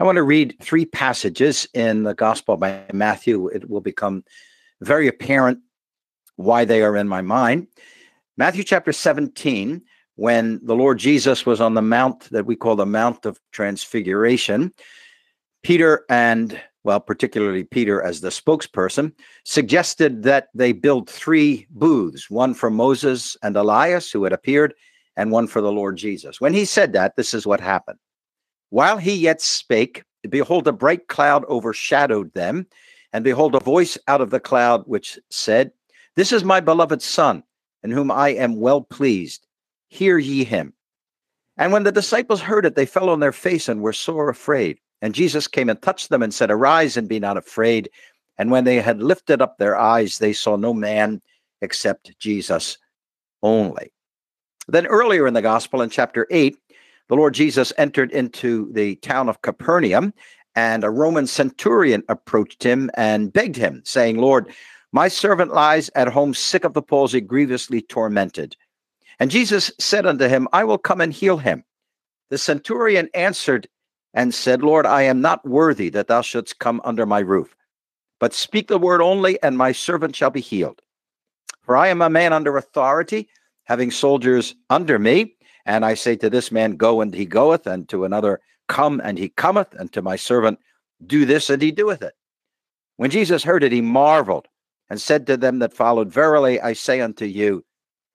I want to read three passages in the Gospel by Matthew. It will become very apparent why they are in my mind. Matthew chapter 17, when the Lord Jesus was on the mount that we call the Mount of Transfiguration, Peter and, well, particularly Peter as the spokesperson, suggested that they build three booths one for Moses and Elias, who had appeared, and one for the Lord Jesus. When he said that, this is what happened. While he yet spake, behold, a bright cloud overshadowed them, and behold, a voice out of the cloud which said, This is my beloved Son, in whom I am well pleased. Hear ye him. And when the disciples heard it, they fell on their face and were sore afraid. And Jesus came and touched them and said, Arise and be not afraid. And when they had lifted up their eyes, they saw no man except Jesus only. Then earlier in the gospel, in chapter 8, the Lord Jesus entered into the town of Capernaum, and a Roman centurion approached him and begged him, saying, Lord, my servant lies at home sick of the palsy, grievously tormented. And Jesus said unto him, I will come and heal him. The centurion answered and said, Lord, I am not worthy that thou shouldst come under my roof, but speak the word only, and my servant shall be healed. For I am a man under authority, having soldiers under me. And I say to this man, Go, and he goeth, and to another, Come, and he cometh, and to my servant, Do this, and he doeth it. When Jesus heard it, he marveled and said to them that followed, Verily I say unto you,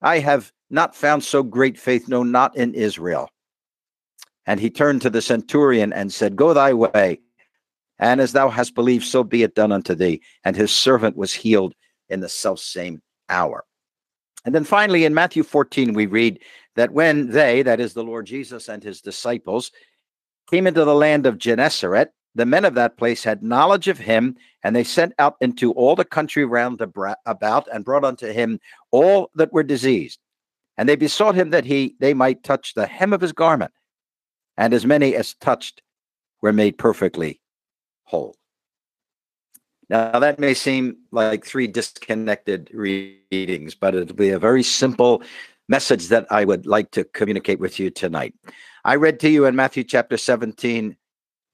I have not found so great faith, no, not in Israel. And he turned to the centurion and said, Go thy way, and as thou hast believed, so be it done unto thee. And his servant was healed in the selfsame hour. And then finally, in Matthew 14, we read that when they, that is the Lord Jesus and his disciples, came into the land of Gennesaret, the men of that place had knowledge of him, and they sent out into all the country round about and brought unto him all that were diseased. And they besought him that he they might touch the hem of his garment, and as many as touched were made perfectly whole. Now, that may seem like three disconnected readings, but it'll be a very simple message that I would like to communicate with you tonight. I read to you in Matthew chapter 17,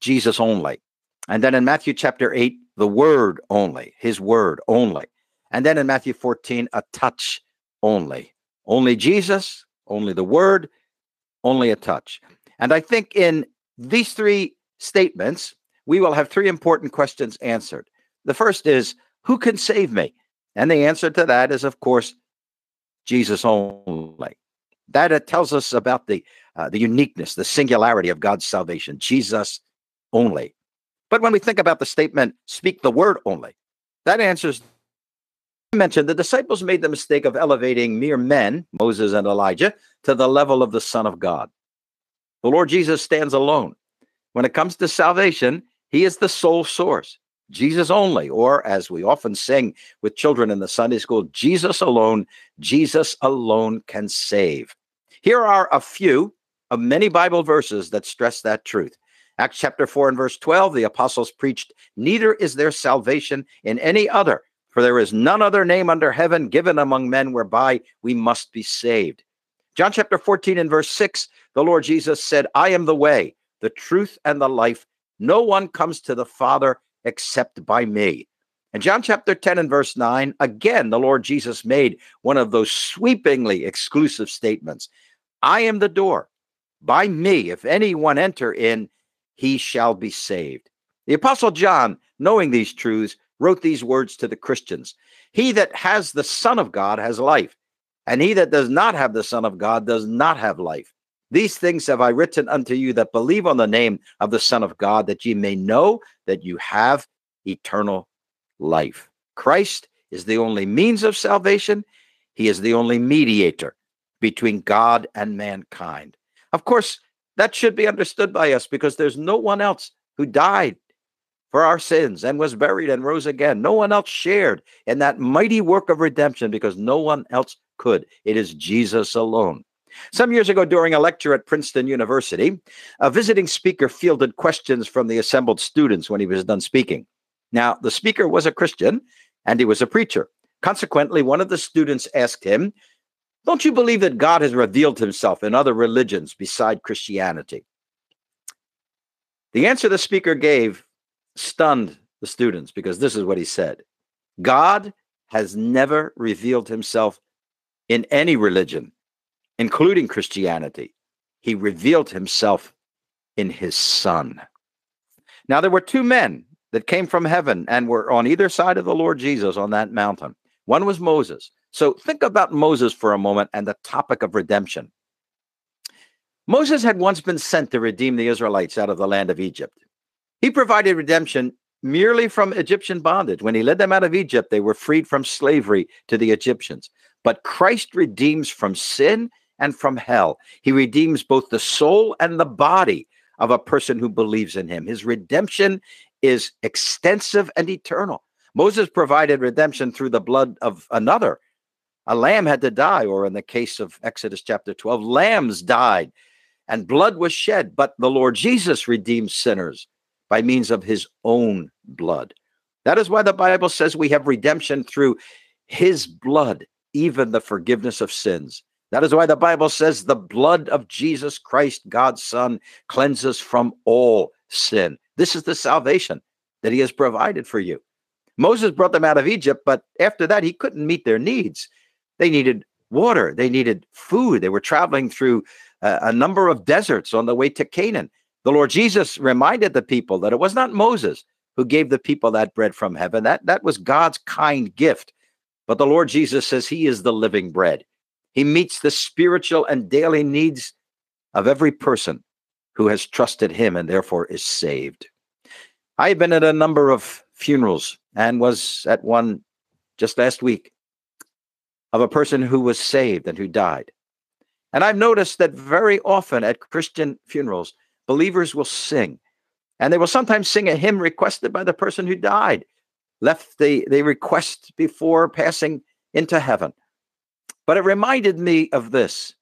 Jesus only. And then in Matthew chapter 8, the word only, his word only. And then in Matthew 14, a touch only. Only Jesus, only the word, only a touch. And I think in these three statements, we will have three important questions answered. The first is, who can save me? And the answer to that is, of course, Jesus only. That it tells us about the uh, the uniqueness, the singularity of God's salvation, Jesus only. But when we think about the statement, speak the word only, that answers. I mentioned the disciples made the mistake of elevating mere men, Moses and Elijah, to the level of the Son of God. The Lord Jesus stands alone. When it comes to salvation, he is the sole source. Jesus only, or as we often sing with children in the Sunday school, Jesus alone, Jesus alone can save. Here are a few of many Bible verses that stress that truth. Acts chapter 4 and verse 12, the apostles preached, Neither is there salvation in any other, for there is none other name under heaven given among men whereby we must be saved. John chapter 14 and verse 6, the Lord Jesus said, I am the way, the truth, and the life. No one comes to the Father except by me. In John chapter 10 and verse 9, again, the Lord Jesus made one of those sweepingly exclusive statements I am the door. By me, if anyone enter in, he shall be saved. The Apostle John, knowing these truths, wrote these words to the Christians He that has the Son of God has life, and he that does not have the Son of God does not have life. These things have I written unto you that believe on the name of the Son of God, that ye may know that you have eternal life. Christ is the only means of salvation, He is the only mediator between God and mankind. Of course, that should be understood by us because there's no one else who died for our sins and was buried and rose again. No one else shared in that mighty work of redemption because no one else could. It is Jesus alone. Some years ago, during a lecture at Princeton University, a visiting speaker fielded questions from the assembled students when he was done speaking. Now, the speaker was a Christian and he was a preacher. Consequently, one of the students asked him, Don't you believe that God has revealed himself in other religions beside Christianity? The answer the speaker gave stunned the students because this is what he said God has never revealed himself in any religion, including Christianity. He revealed himself in his son. Now, there were two men that came from heaven and were on either side of the Lord Jesus on that mountain. One was Moses. So think about Moses for a moment and the topic of redemption. Moses had once been sent to redeem the Israelites out of the land of Egypt. He provided redemption merely from Egyptian bondage. When he led them out of Egypt, they were freed from slavery to the Egyptians. But Christ redeems from sin and from hell. He redeems both the soul and the body of a person who believes in him. His redemption is extensive and eternal. Moses provided redemption through the blood of another. A lamb had to die, or in the case of Exodus chapter 12, lambs died and blood was shed. But the Lord Jesus redeems sinners by means of his own blood. That is why the Bible says we have redemption through his blood, even the forgiveness of sins. That is why the Bible says the blood of Jesus Christ, God's Son, cleanses from all sin. This is the salvation that he has provided for you. Moses brought them out of Egypt, but after that, he couldn't meet their needs. They needed water, they needed food. They were traveling through a, a number of deserts on the way to Canaan. The Lord Jesus reminded the people that it was not Moses who gave the people that bread from heaven. That, that was God's kind gift. But the Lord Jesus says he is the living bread. He meets the spiritual and daily needs of every person who has trusted him and therefore is saved. I've been at a number of funerals and was at one just last week of a person who was saved and who died. And I've noticed that very often at Christian funerals, believers will sing, and they will sometimes sing a hymn requested by the person who died, left the, the request before passing into heaven. But it reminded me of this.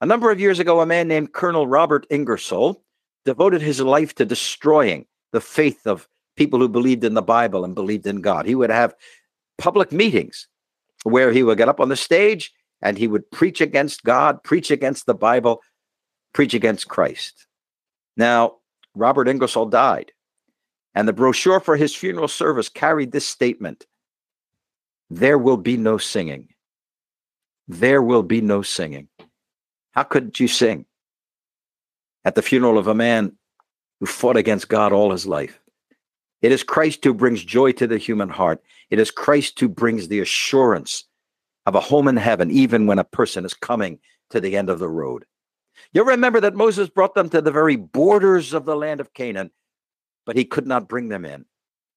A number of years ago, a man named Colonel Robert Ingersoll devoted his life to destroying the faith of people who believed in the Bible and believed in God. He would have public meetings where he would get up on the stage and he would preach against God, preach against the Bible, preach against Christ. Now, Robert Ingersoll died, and the brochure for his funeral service carried this statement There will be no singing. There will be no singing. How could you sing at the funeral of a man who fought against God all his life? It is Christ who brings joy to the human heart. It is Christ who brings the assurance of a home in heaven, even when a person is coming to the end of the road. You'll remember that Moses brought them to the very borders of the land of Canaan, but he could not bring them in.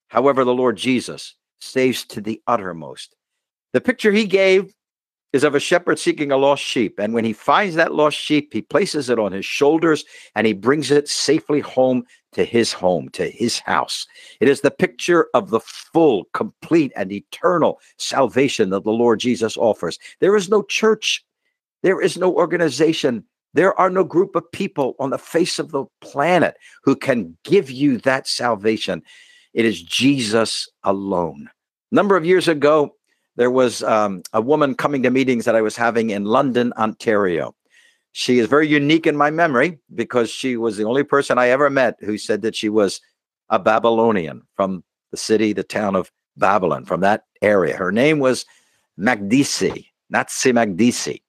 However, the Lord Jesus saves to the uttermost. The picture he gave is of a shepherd seeking a lost sheep. And when he finds that lost sheep, he places it on his shoulders and he brings it safely home to his home, to his house. It is the picture of the full, complete, and eternal salvation that the Lord Jesus offers. There is no church, there is no organization, there are no group of people on the face of the planet who can give you that salvation. It is Jesus alone. A number of years ago, there was um, a woman coming to meetings that I was having in London, Ontario. She is very unique in my memory because she was the only person I ever met who said that she was a Babylonian from the city, the town of Babylon, from that area. Her name was Magdisi, Natsi Magdisi.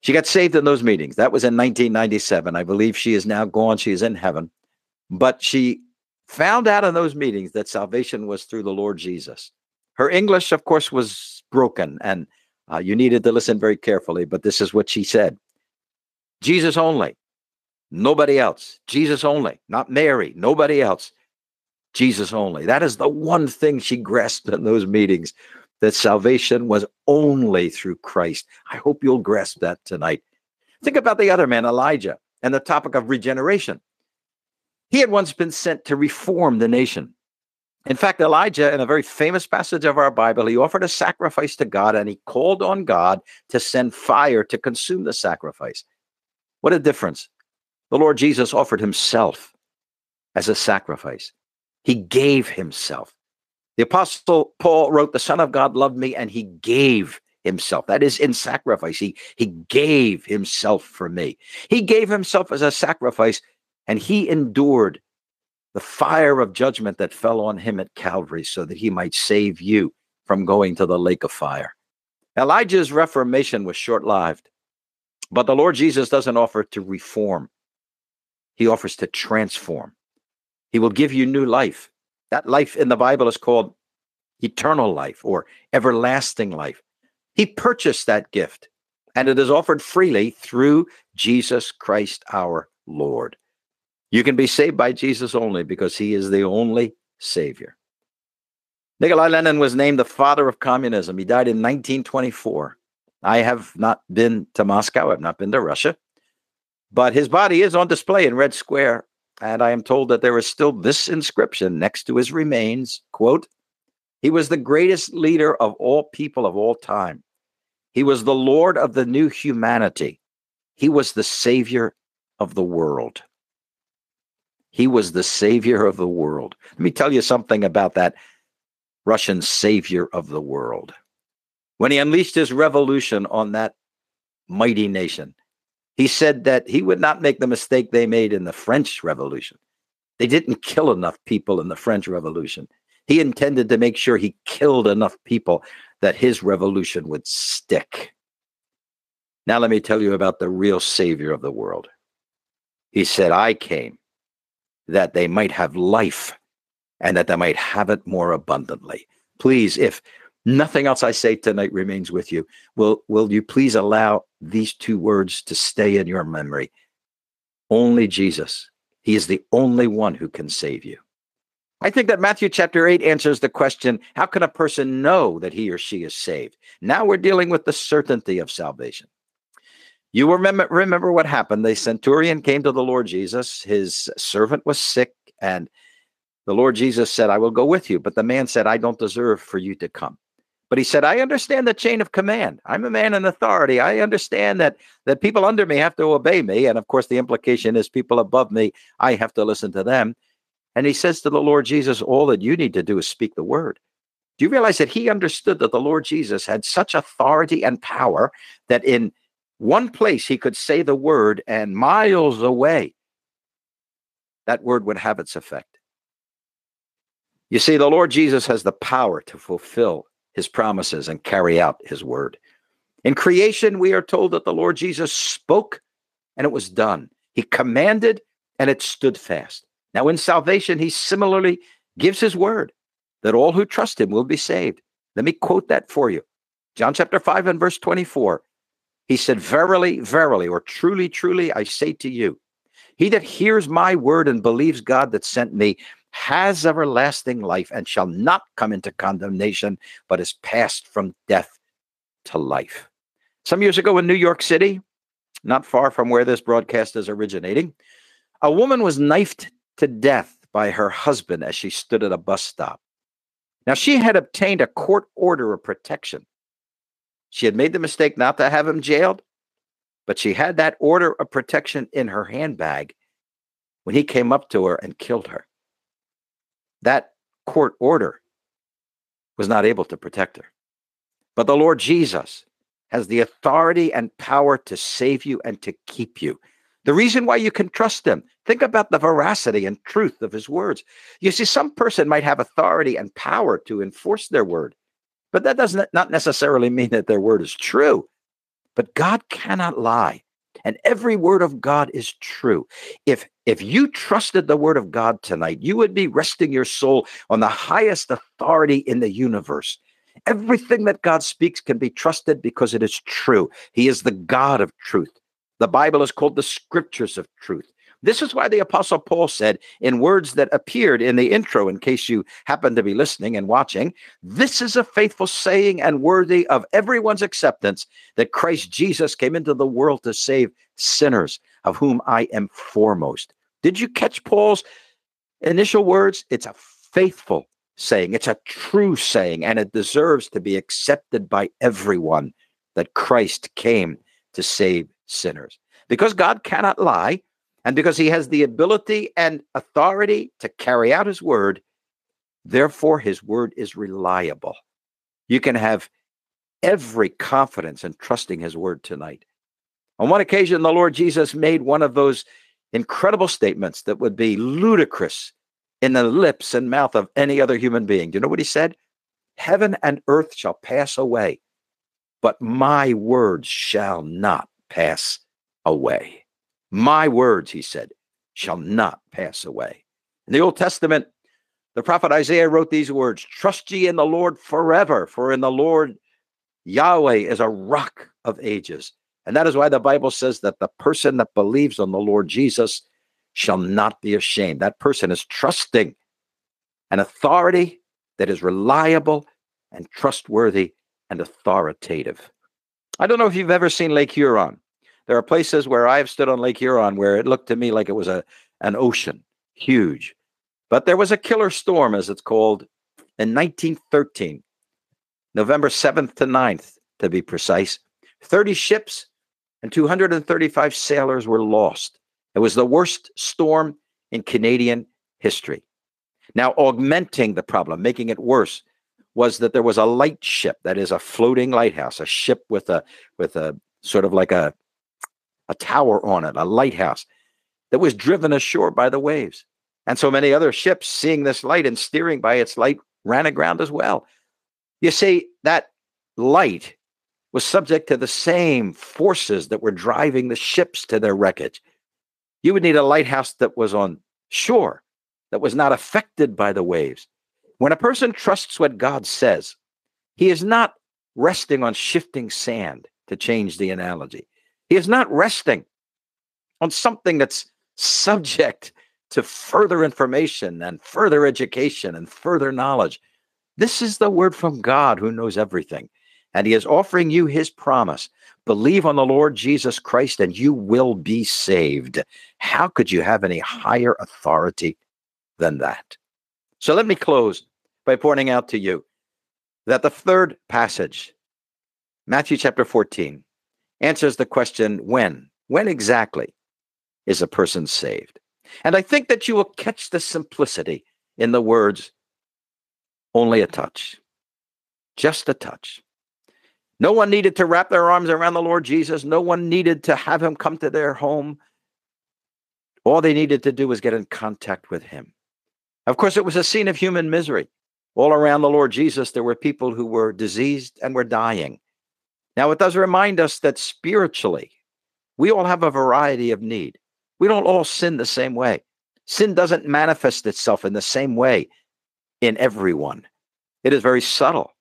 She got saved in those meetings. That was in 1997. I believe she is now gone. She is in heaven. But she found out in those meetings that salvation was through the Lord Jesus. Her English, of course, was broken, and uh, you needed to listen very carefully, but this is what she said Jesus only, nobody else. Jesus only, not Mary, nobody else. Jesus only. That is the one thing she grasped in those meetings that salvation was only through Christ. I hope you'll grasp that tonight. Think about the other man, Elijah, and the topic of regeneration. He had once been sent to reform the nation. In fact, Elijah, in a very famous passage of our Bible, he offered a sacrifice to God and he called on God to send fire to consume the sacrifice. What a difference. The Lord Jesus offered himself as a sacrifice, he gave himself. The Apostle Paul wrote, The Son of God loved me and he gave himself. That is in sacrifice. He, he gave himself for me. He gave himself as a sacrifice and he endured the fire of judgment that fell on him at Calvary so that he might save you from going to the lake of fire. Elijah's reformation was short lived, but the Lord Jesus doesn't offer to reform, he offers to transform. He will give you new life. That life in the Bible is called eternal life or everlasting life. He purchased that gift, and it is offered freely through Jesus Christ our Lord. You can be saved by Jesus only because he is the only Savior. Nikolai Lenin was named the father of communism. He died in 1924. I have not been to Moscow, I've not been to Russia, but his body is on display in Red Square. And I am told that there is still this inscription next to his remains quote, He was the greatest leader of all people of all time. He was the Lord of the new humanity. He was the Savior of the world. He was the savior of the world. Let me tell you something about that Russian savior of the world. When he unleashed his revolution on that mighty nation, he said that he would not make the mistake they made in the French Revolution. They didn't kill enough people in the French Revolution. He intended to make sure he killed enough people that his revolution would stick. Now, let me tell you about the real savior of the world. He said, I came that they might have life and that they might have it more abundantly. Please, if nothing else I say tonight remains with you, will, will you please allow these two words to stay in your memory? Only Jesus. He is the only one who can save you. I think that Matthew chapter 8 answers the question how can a person know that he or she is saved? Now we're dealing with the certainty of salvation. You remember, remember what happened. The centurion came to the Lord Jesus. His servant was sick, and the Lord Jesus said, I will go with you. But the man said, I don't deserve for you to come. But he said, I understand the chain of command. I'm a man in authority. I understand that that people under me have to obey me. And of course, the implication is people above me, I have to listen to them. And he says to the Lord Jesus, All that you need to do is speak the word. Do you realize that he understood that the Lord Jesus had such authority and power that in one place he could say the word, and miles away, that word would have its effect. You see, the Lord Jesus has the power to fulfill his promises and carry out his word. In creation, we are told that the Lord Jesus spoke and it was done. He commanded and it stood fast. Now, in salvation, he similarly gives his word that all who trust him will be saved. Let me quote that for you. John chapter 5 and verse 24. He said, Verily, verily, or truly, truly, I say to you, he that hears my word and believes God that sent me has everlasting life and shall not come into condemnation, but is passed from death to life. Some years ago in New York City, not far from where this broadcast is originating, a woman was knifed to death by her husband as she stood at a bus stop. Now, she had obtained a court order of protection she had made the mistake not to have him jailed, but she had that order of protection in her handbag when he came up to her and killed her. That court order was not able to protect her. But the Lord Jesus has the authority and power to save you and to keep you. The reason why you can trust him, think about the veracity and truth of his words. You see, some person might have authority and power to enforce their word, but that does not necessarily mean that their word is true. But God cannot lie. And every word of God is true. If if you trusted the word of God tonight, you would be resting your soul on the highest authority in the universe. Everything that God speaks can be trusted because it is true. He is the God of truth. The Bible is called the scriptures of truth. This is why the Apostle Paul said, in words that appeared in the intro, in case you happen to be listening and watching, this is a faithful saying and worthy of everyone's acceptance that Christ Jesus came into the world to save sinners, of whom I am foremost. Did you catch Paul's initial words? It's a faithful saying, it's a true saying, and it deserves to be accepted by everyone that Christ came to save sinners. Because God cannot lie, and because he has the ability and authority to carry out his word, therefore his word is reliable. You can have every confidence in trusting his word tonight. On one occasion, the Lord Jesus made one of those incredible statements that would be ludicrous in the lips and mouth of any other human being. Do you know what he said? Heaven and earth shall pass away, but my words shall not pass away. My words, he said, shall not pass away. In the Old Testament, the prophet Isaiah wrote these words Trust ye in the Lord forever, for in the Lord Yahweh is a rock of ages. And that is why the Bible says that the person that believes on the Lord Jesus shall not be ashamed. That person is trusting an authority that is reliable and trustworthy and authoritative. I don't know if you've ever seen Lake Huron. There are places where I've stood on Lake Huron where it looked to me like it was a an ocean, huge. But there was a killer storm, as it's called, in 1913, November 7th to 9th, to be precise. 30 ships and 235 sailors were lost. It was the worst storm in Canadian history. Now, augmenting the problem, making it worse, was that there was a light ship that is a floating lighthouse, a ship with a with a sort of like a a tower on it, a lighthouse that was driven ashore by the waves. And so many other ships, seeing this light and steering by its light, ran aground as well. You see, that light was subject to the same forces that were driving the ships to their wreckage. You would need a lighthouse that was on shore, that was not affected by the waves. When a person trusts what God says, he is not resting on shifting sand, to change the analogy. Is not resting on something that's subject to further information and further education and further knowledge. This is the word from God who knows everything. And he is offering you his promise Believe on the Lord Jesus Christ and you will be saved. How could you have any higher authority than that? So let me close by pointing out to you that the third passage, Matthew chapter 14, answers the question when? When exactly is a person saved? And I think that you will catch the simplicity in the words, only a touch, just a touch. No one needed to wrap their arms around the Lord Jesus. No one needed to have him come to their home. All they needed to do was get in contact with him. Of course, it was a scene of human misery. All around the Lord Jesus, there were people who were diseased and were dying. Now, it does remind us that spiritually, we all have a variety of need. We don't all sin the same way. Sin doesn't manifest itself in the same way in everyone, it is very subtle.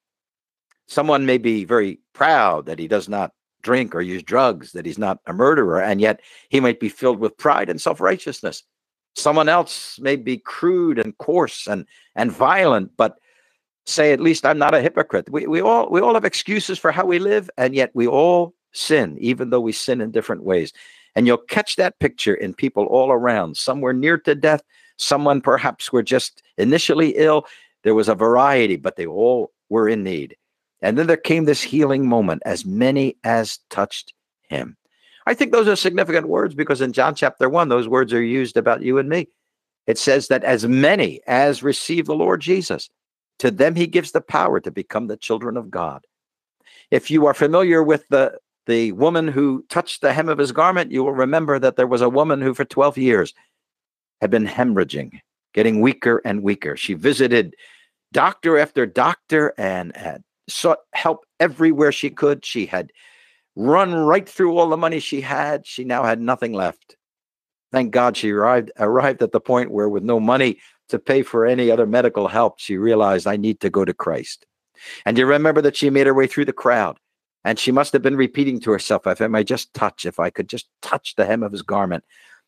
Someone may be very proud that he does not drink or use drugs, that he's not a murderer, and yet he might be filled with pride and self righteousness. Someone else may be crude and coarse and, and violent, but say, at least I'm not a hypocrite. We, we, all, we all have excuses for how we live, and yet we all sin, even though we sin in different ways. And you'll catch that picture in people all around. Some were near to death, someone perhaps were just initially ill. There was a variety, but they all were in need. And then there came this healing moment, as many as touched him. I think those are significant words because in John chapter 1, those words are used about you and me. It says that as many as receive the Lord Jesus, to them he gives the power to become the children of God. If you are familiar with the, the woman who touched the hem of his garment, you will remember that there was a woman who for 12 years had been hemorrhaging, getting weaker and weaker. She visited doctor after doctor and had sought help everywhere she could. She had run right through all the money she had. She now had nothing left. Thank God she arrived arrived at the point where, with no money to pay for any other medical help, she realized I need to go to Christ. And you remember that she made her way through the crowd. And she must have been repeating to herself, if I might just touch, if I could just touch the hem of his garment,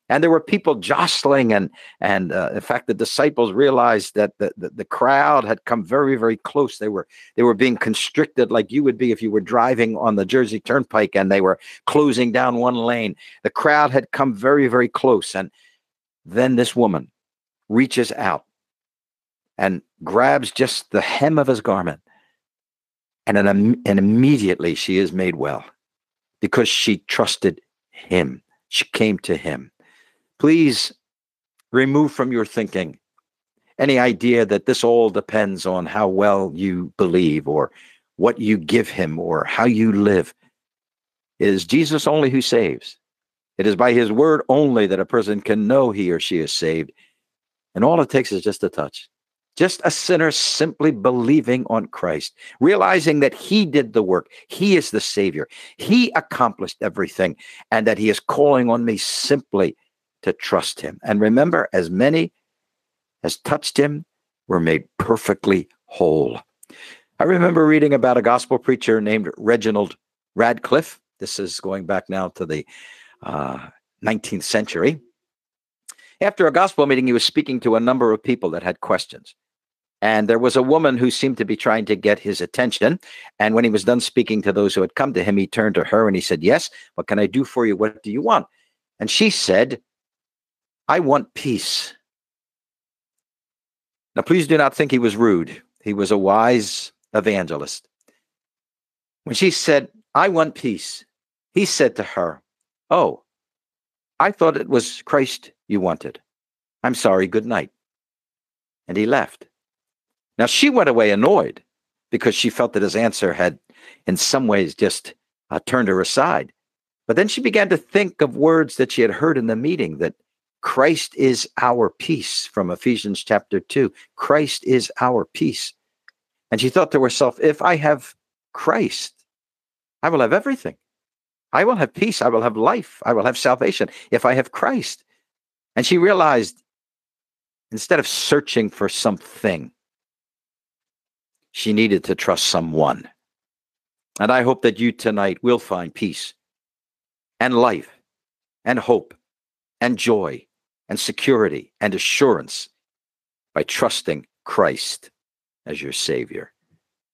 and there were people jostling and and uh, in fact the disciples realized that the, the, the crowd had come very very close they were they were being constricted like you would be if you were driving on the jersey turnpike and they were closing down one lane the crowd had come very very close and then this woman reaches out and grabs just the hem of his garment and and immediately she is made well because she trusted him she came to him Please remove from your thinking any idea that this all depends on how well you believe or what you give him or how you live. It is Jesus only who saves. It is by his word only that a person can know he or she is saved. And all it takes is just a touch. Just a sinner simply believing on Christ, realizing that he did the work. He is the Savior. He accomplished everything, and that he is calling on me simply to trust him. And remember, as many as touched him were made perfectly whole. I remember reading about a gospel preacher named Reginald Radcliffe. This is going back now to the uh, 19th century. After a gospel meeting, he was speaking to a number of people that had questions. And there was a woman who seemed to be trying to get his attention. And when he was done speaking to those who had come to him, he turned to her and he said, Yes, what can I do for you? What do you want? And she said, I want peace. Now, please do not think he was rude. He was a wise evangelist. When she said, I want peace, he said to her, Oh, I thought it was Christ you wanted. I'm sorry, good night. And he left. Now she went away annoyed because she felt that his answer had, in some ways, just uh, turned her aside. But then she began to think of words that she had heard in the meeting that Christ is our peace from Ephesians chapter 2. Christ is our peace. And she thought to herself, if I have Christ, I will have everything. I will have peace. I will have life. I will have salvation if I have Christ. And she realized instead of searching for something, she needed to trust someone. And I hope that you tonight will find peace and life and hope and joy and security and assurance by trusting Christ as your Savior.